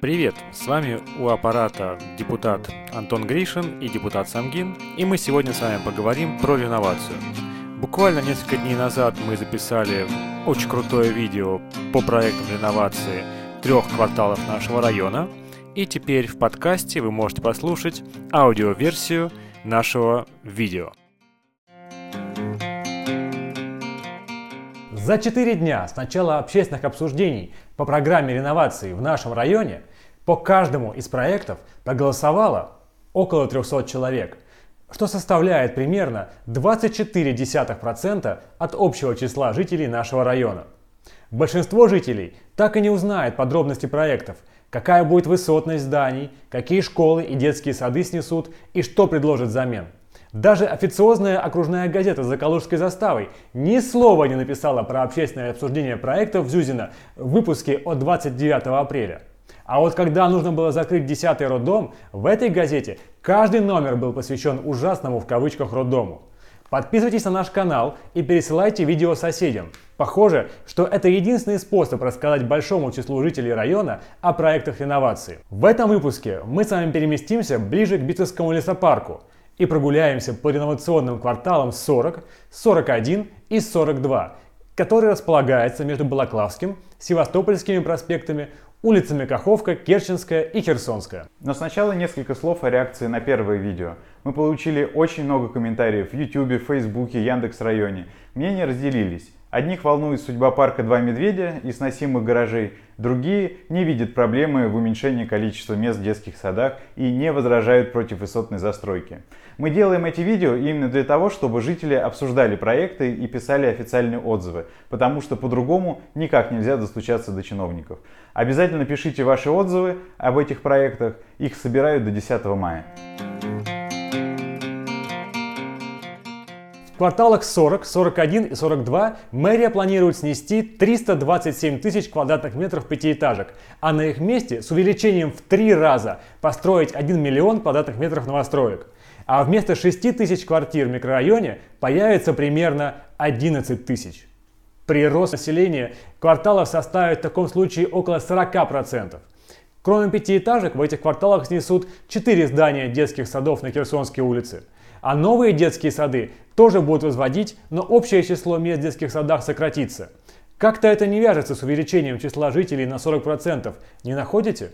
Привет! С вами у аппарата депутат Антон Гришин и депутат Самгин, и мы сегодня с вами поговорим про реновацию. Буквально несколько дней назад мы записали очень крутое видео по проектам реновации трех кварталов нашего района, и теперь в подкасте вы можете послушать аудиоверсию нашего видео. За 4 дня с начала общественных обсуждений по программе реновации в нашем районе по каждому из проектов проголосовало около 300 человек, что составляет примерно 24% от общего числа жителей нашего района. Большинство жителей так и не узнает подробности проектов, какая будет высотность зданий, какие школы и детские сады снесут и что предложат взамен – даже официозная окружная газета за Калужской заставой ни слова не написала про общественное обсуждение проектов Зюзина в выпуске от 29 апреля. А вот когда нужно было закрыть 10-й роддом, в этой газете каждый номер был посвящен ужасному в кавычках роддому. Подписывайтесь на наш канал и пересылайте видео соседям. Похоже, что это единственный способ рассказать большому числу жителей района о проектах реновации. В этом выпуске мы с вами переместимся ближе к Битцевскому лесопарку – и прогуляемся по реновационным кварталам 40, 41 и 42, который располагается между Балаклавским, Севастопольскими проспектами, улицами Каховка, Керченская и Херсонская. Но сначала несколько слов о реакции на первое видео. Мы получили очень много комментариев в YouTube, Фейсбуке, Яндекс.Районе. Мнения разделились. Одних волнует судьба парка «Два медведя» и сносимых гаражей, другие не видят проблемы в уменьшении количества мест в детских садах и не возражают против высотной застройки. Мы делаем эти видео именно для того, чтобы жители обсуждали проекты и писали официальные отзывы, потому что по-другому никак нельзя достучаться до чиновников. Обязательно пишите ваши отзывы об этих проектах, их собирают до 10 мая. Кварталах 40, 41 и 42 мэрия планирует снести 327 тысяч квадратных метров пятиэтажек, а на их месте с увеличением в три раза построить 1 миллион квадратных метров новостроек. А вместо 6 тысяч квартир в микрорайоне появится примерно 11 тысяч. Прирост населения кварталов составит в таком случае около 40%. Кроме пятиэтажек, в этих кварталах снесут 4 здания детских садов на Херсонской улице – а новые детские сады тоже будут возводить, но общее число мест в детских садах сократится. Как-то это не вяжется с увеличением числа жителей на 40%, не находите?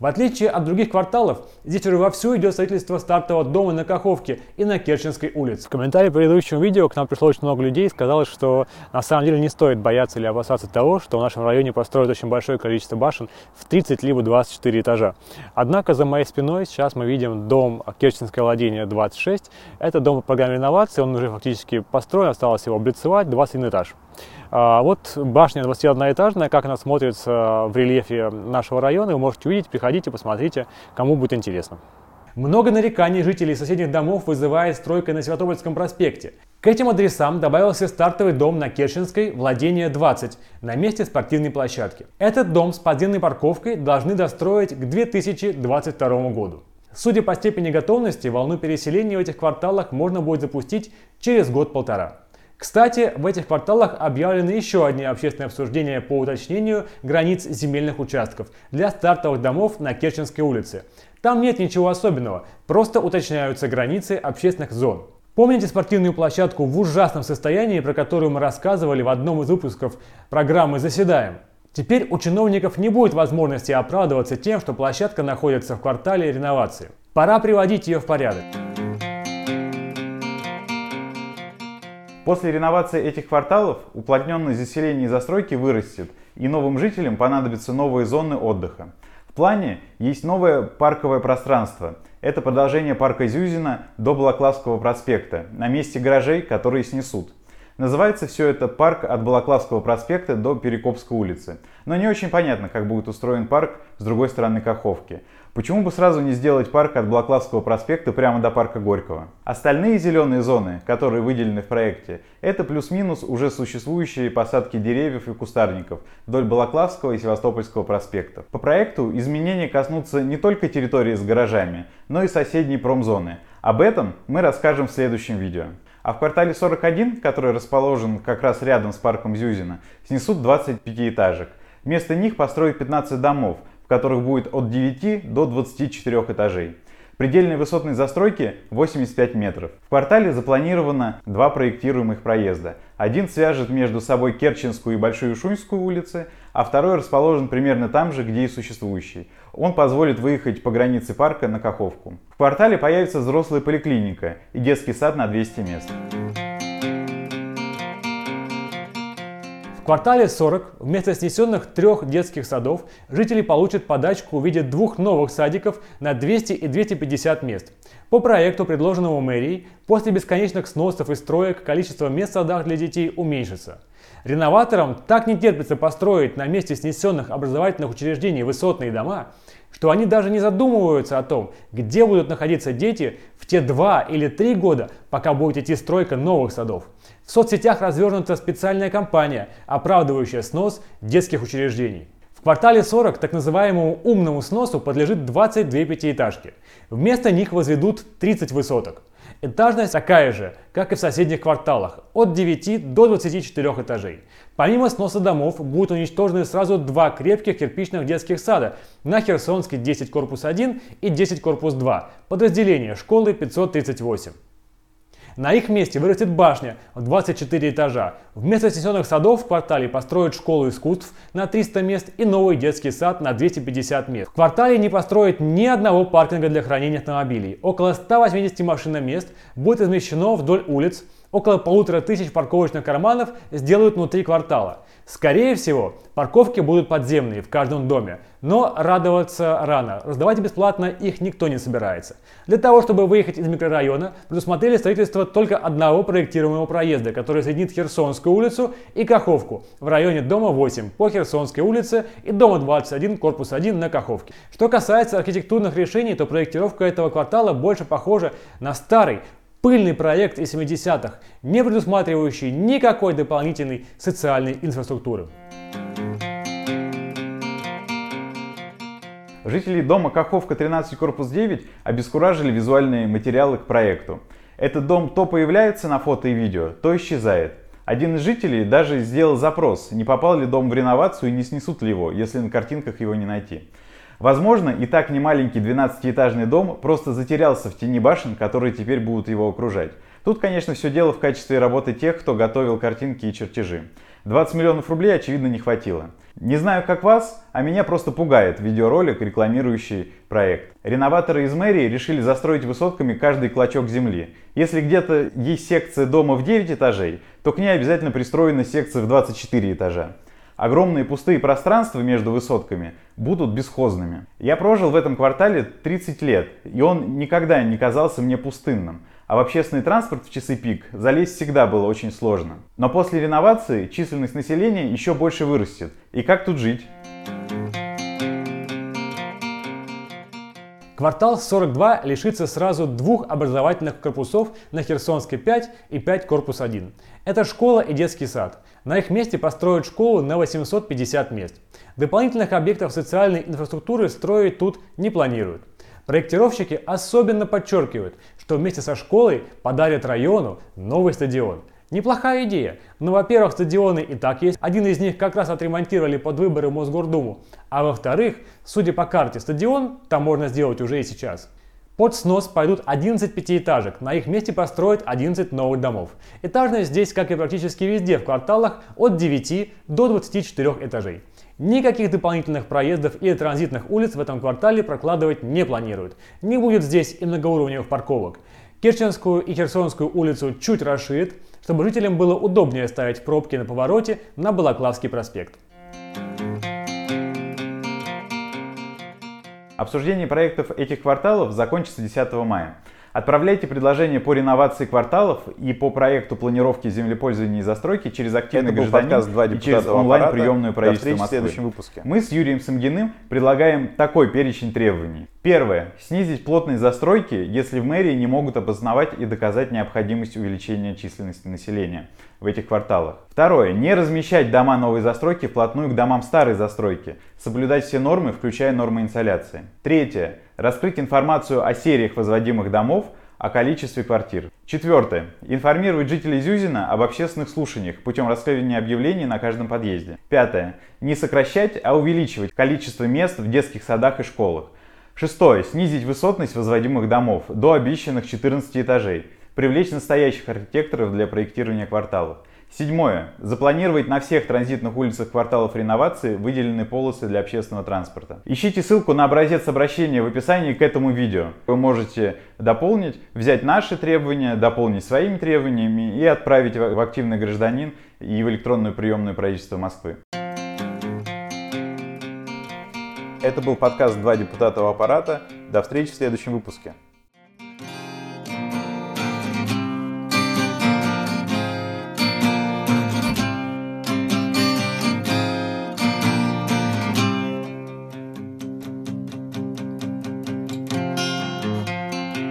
В отличие от других кварталов, здесь уже вовсю идет строительство стартового дома на Каховке и на Керченской улице. В комментарии к предыдущему видео к нам пришло очень много людей и сказалось, что на самом деле не стоит бояться или опасаться того, что в нашем районе построят очень большое количество башен в 30 либо 24 этажа. Однако за моей спиной сейчас мы видим дом Керченское владение 26. Это дом по программе реновации, он уже фактически построен, осталось его облицевать, 21 этаж. А, вот башня 21-этажная, как она смотрится в рельефе нашего района, вы можете увидеть, приходите, посмотрите, кому будет интересно. Много нареканий жителей соседних домов вызывает стройка на Святопольском проспекте. К этим адресам добавился стартовый дом на Керченской, владение 20, на месте спортивной площадки. Этот дом с подземной парковкой должны достроить к 2022 году. Судя по степени готовности, волну переселения в этих кварталах можно будет запустить через год-полтора. Кстати, в этих кварталах объявлены еще одни общественные обсуждения по уточнению границ земельных участков для стартовых домов на Керченской улице. Там нет ничего особенного, просто уточняются границы общественных зон. Помните спортивную площадку в ужасном состоянии, про которую мы рассказывали в одном из выпусков программы «Заседаем»? Теперь у чиновников не будет возможности оправдываться тем, что площадка находится в квартале реновации. Пора приводить ее в порядок. После реновации этих кварталов уплотненность заселения и застройки вырастет, и новым жителям понадобятся новые зоны отдыха. В плане есть новое парковое пространство. Это продолжение парка Зюзина до Балаклавского проспекта, на месте гаражей, которые снесут. Называется все это парк от Балаклавского проспекта до Перекопской улицы. Но не очень понятно, как будет устроен парк с другой стороны Каховки. Почему бы сразу не сделать парк от Балаклавского проспекта прямо до парка Горького? Остальные зеленые зоны, которые выделены в проекте, это плюс-минус уже существующие посадки деревьев и кустарников вдоль Балаклавского и Севастопольского проспектов. По проекту изменения коснутся не только территории с гаражами, но и соседней промзоны. Об этом мы расскажем в следующем видео. А в квартале 41, который расположен как раз рядом с парком Зюзина, снесут 25 этажек. Вместо них построят 15 домов, в которых будет от 9 до 24 этажей. Предельной высотной застройки 85 метров. В квартале запланировано два проектируемых проезда. Один свяжет между собой Керченскую и Большую Шуйскую улицы, а второй расположен примерно там же, где и существующий. Он позволит выехать по границе парка на Каховку. В квартале появится взрослая поликлиника и детский сад на 200 мест. В квартале 40 вместо снесенных трех детских садов жители получат подачку в виде двух новых садиков на 200 и 250 мест. По проекту, предложенному мэрией, после бесконечных сносов и строек количество мест в садах для детей уменьшится. Реноваторам так не терпится построить на месте снесенных образовательных учреждений высотные дома, что они даже не задумываются о том, где будут находиться дети в те два или три года, пока будет идти стройка новых садов. В соцсетях развернута специальная кампания, оправдывающая снос детских учреждений. Квартале 40 так называемому умному сносу подлежит 22 пятиэтажки. Вместо них возведут 30 высоток. Этажность такая же, как и в соседних кварталах, от 9 до 24 этажей. Помимо сноса домов будут уничтожены сразу два крепких кирпичных детских сада на Херсонской 10 корпус 1 и 10 корпус 2, подразделение школы 538. На их месте вырастет башня в 24 этажа. Вместо снесенных садов в квартале построят школу искусств на 300 мест и новый детский сад на 250 мест. В квартале не построят ни одного паркинга для хранения автомобилей. Около 180 машиномест будет размещено вдоль улиц. Около полутора тысяч парковочных карманов сделают внутри квартала. Скорее всего, парковки будут подземные в каждом доме, но радоваться рано. Раздавать бесплатно их никто не собирается. Для того, чтобы выехать из микрорайона, предусмотрели строительство только одного проектируемого проезда, который соединит Херсонскую улицу и Каховку в районе дома 8 по Херсонской улице и дома 21, корпус 1 на Каховке. Что касается архитектурных решений, то проектировка этого квартала больше похожа на старый, пыльный проект из 70-х, не предусматривающий никакой дополнительной социальной инфраструктуры. Жителей дома Каховка 13 корпус 9 обескуражили визуальные материалы к проекту. Этот дом то появляется на фото и видео, то исчезает. Один из жителей даже сделал запрос, не попал ли дом в реновацию и не снесут ли его, если на картинках его не найти. Возможно, и так немаленький 12-этажный дом просто затерялся в тени башен, которые теперь будут его окружать. Тут, конечно, все дело в качестве работы тех, кто готовил картинки и чертежи. 20 миллионов рублей, очевидно, не хватило. Не знаю, как вас, а меня просто пугает видеоролик, рекламирующий проект. Реноваторы из мэрии решили застроить высотками каждый клочок земли. Если где-то есть секция дома в 9 этажей, то к ней обязательно пристроена секция в 24 этажа. Огромные пустые пространства между высотками будут бесхозными. Я прожил в этом квартале 30 лет, и он никогда не казался мне пустынным. А в общественный транспорт в часы пик залезть всегда было очень сложно. Но после реновации численность населения еще больше вырастет. И как тут жить? Квартал 42 лишится сразу двух образовательных корпусов на Херсонской 5 и 5 корпус 1. Это школа и детский сад. На их месте построят школу на 850 мест. Дополнительных объектов социальной инфраструктуры строить тут не планируют. Проектировщики особенно подчеркивают, что вместе со школой подарят району новый стадион – Неплохая идея. Но, во-первых, стадионы и так есть. Один из них как раз отремонтировали под выборы Мосгордуму. А во-вторых, судя по карте, стадион там можно сделать уже и сейчас. Под снос пойдут 11 пятиэтажек, на их месте построят 11 новых домов. Этажность здесь, как и практически везде в кварталах, от 9 до 24 этажей. Никаких дополнительных проездов или транзитных улиц в этом квартале прокладывать не планируют. Не будет здесь и многоуровневых парковок. Керченскую и Херсонскую улицу чуть расширит, чтобы жителям было удобнее ставить пробки на повороте на Балаклавский проспект. Обсуждение проектов этих кварталов закончится 10 мая. Отправляйте предложения по реновации кварталов и по проекту планировки землепользования и застройки через активный Это гражданин подкаст «Два и через онлайн-приемную аппарата». До правительства встречи в Москвы. следующем выпуске. Мы с Юрием Самгиным предлагаем такой перечень требований. Первое. Снизить плотность застройки, если в мэрии не могут обосновать и доказать необходимость увеличения численности населения в этих кварталах. Второе. Не размещать дома новой застройки вплотную к домам старой застройки. Соблюдать все нормы, включая нормы инсоляции. Третье. Раскрыть информацию о сериях возводимых домов, о количестве квартир. Четвертое. Информировать жителей Зюзина об общественных слушаниях путем расклеивания объявлений на каждом подъезде. Пятое. Не сокращать, а увеличивать количество мест в детских садах и школах. Шестое. Снизить высотность возводимых домов до обещанных 14 этажей. Привлечь настоящих архитекторов для проектирования кварталов. Седьмое. Запланировать на всех транзитных улицах кварталов реновации выделенные полосы для общественного транспорта. Ищите ссылку на образец обращения в описании к этому видео. Вы можете дополнить, взять наши требования, дополнить своими требованиями и отправить в активный гражданин и в электронную приемную правительства Москвы. Это был подкаст «Два депутата у аппарата». До встречи в следующем выпуске.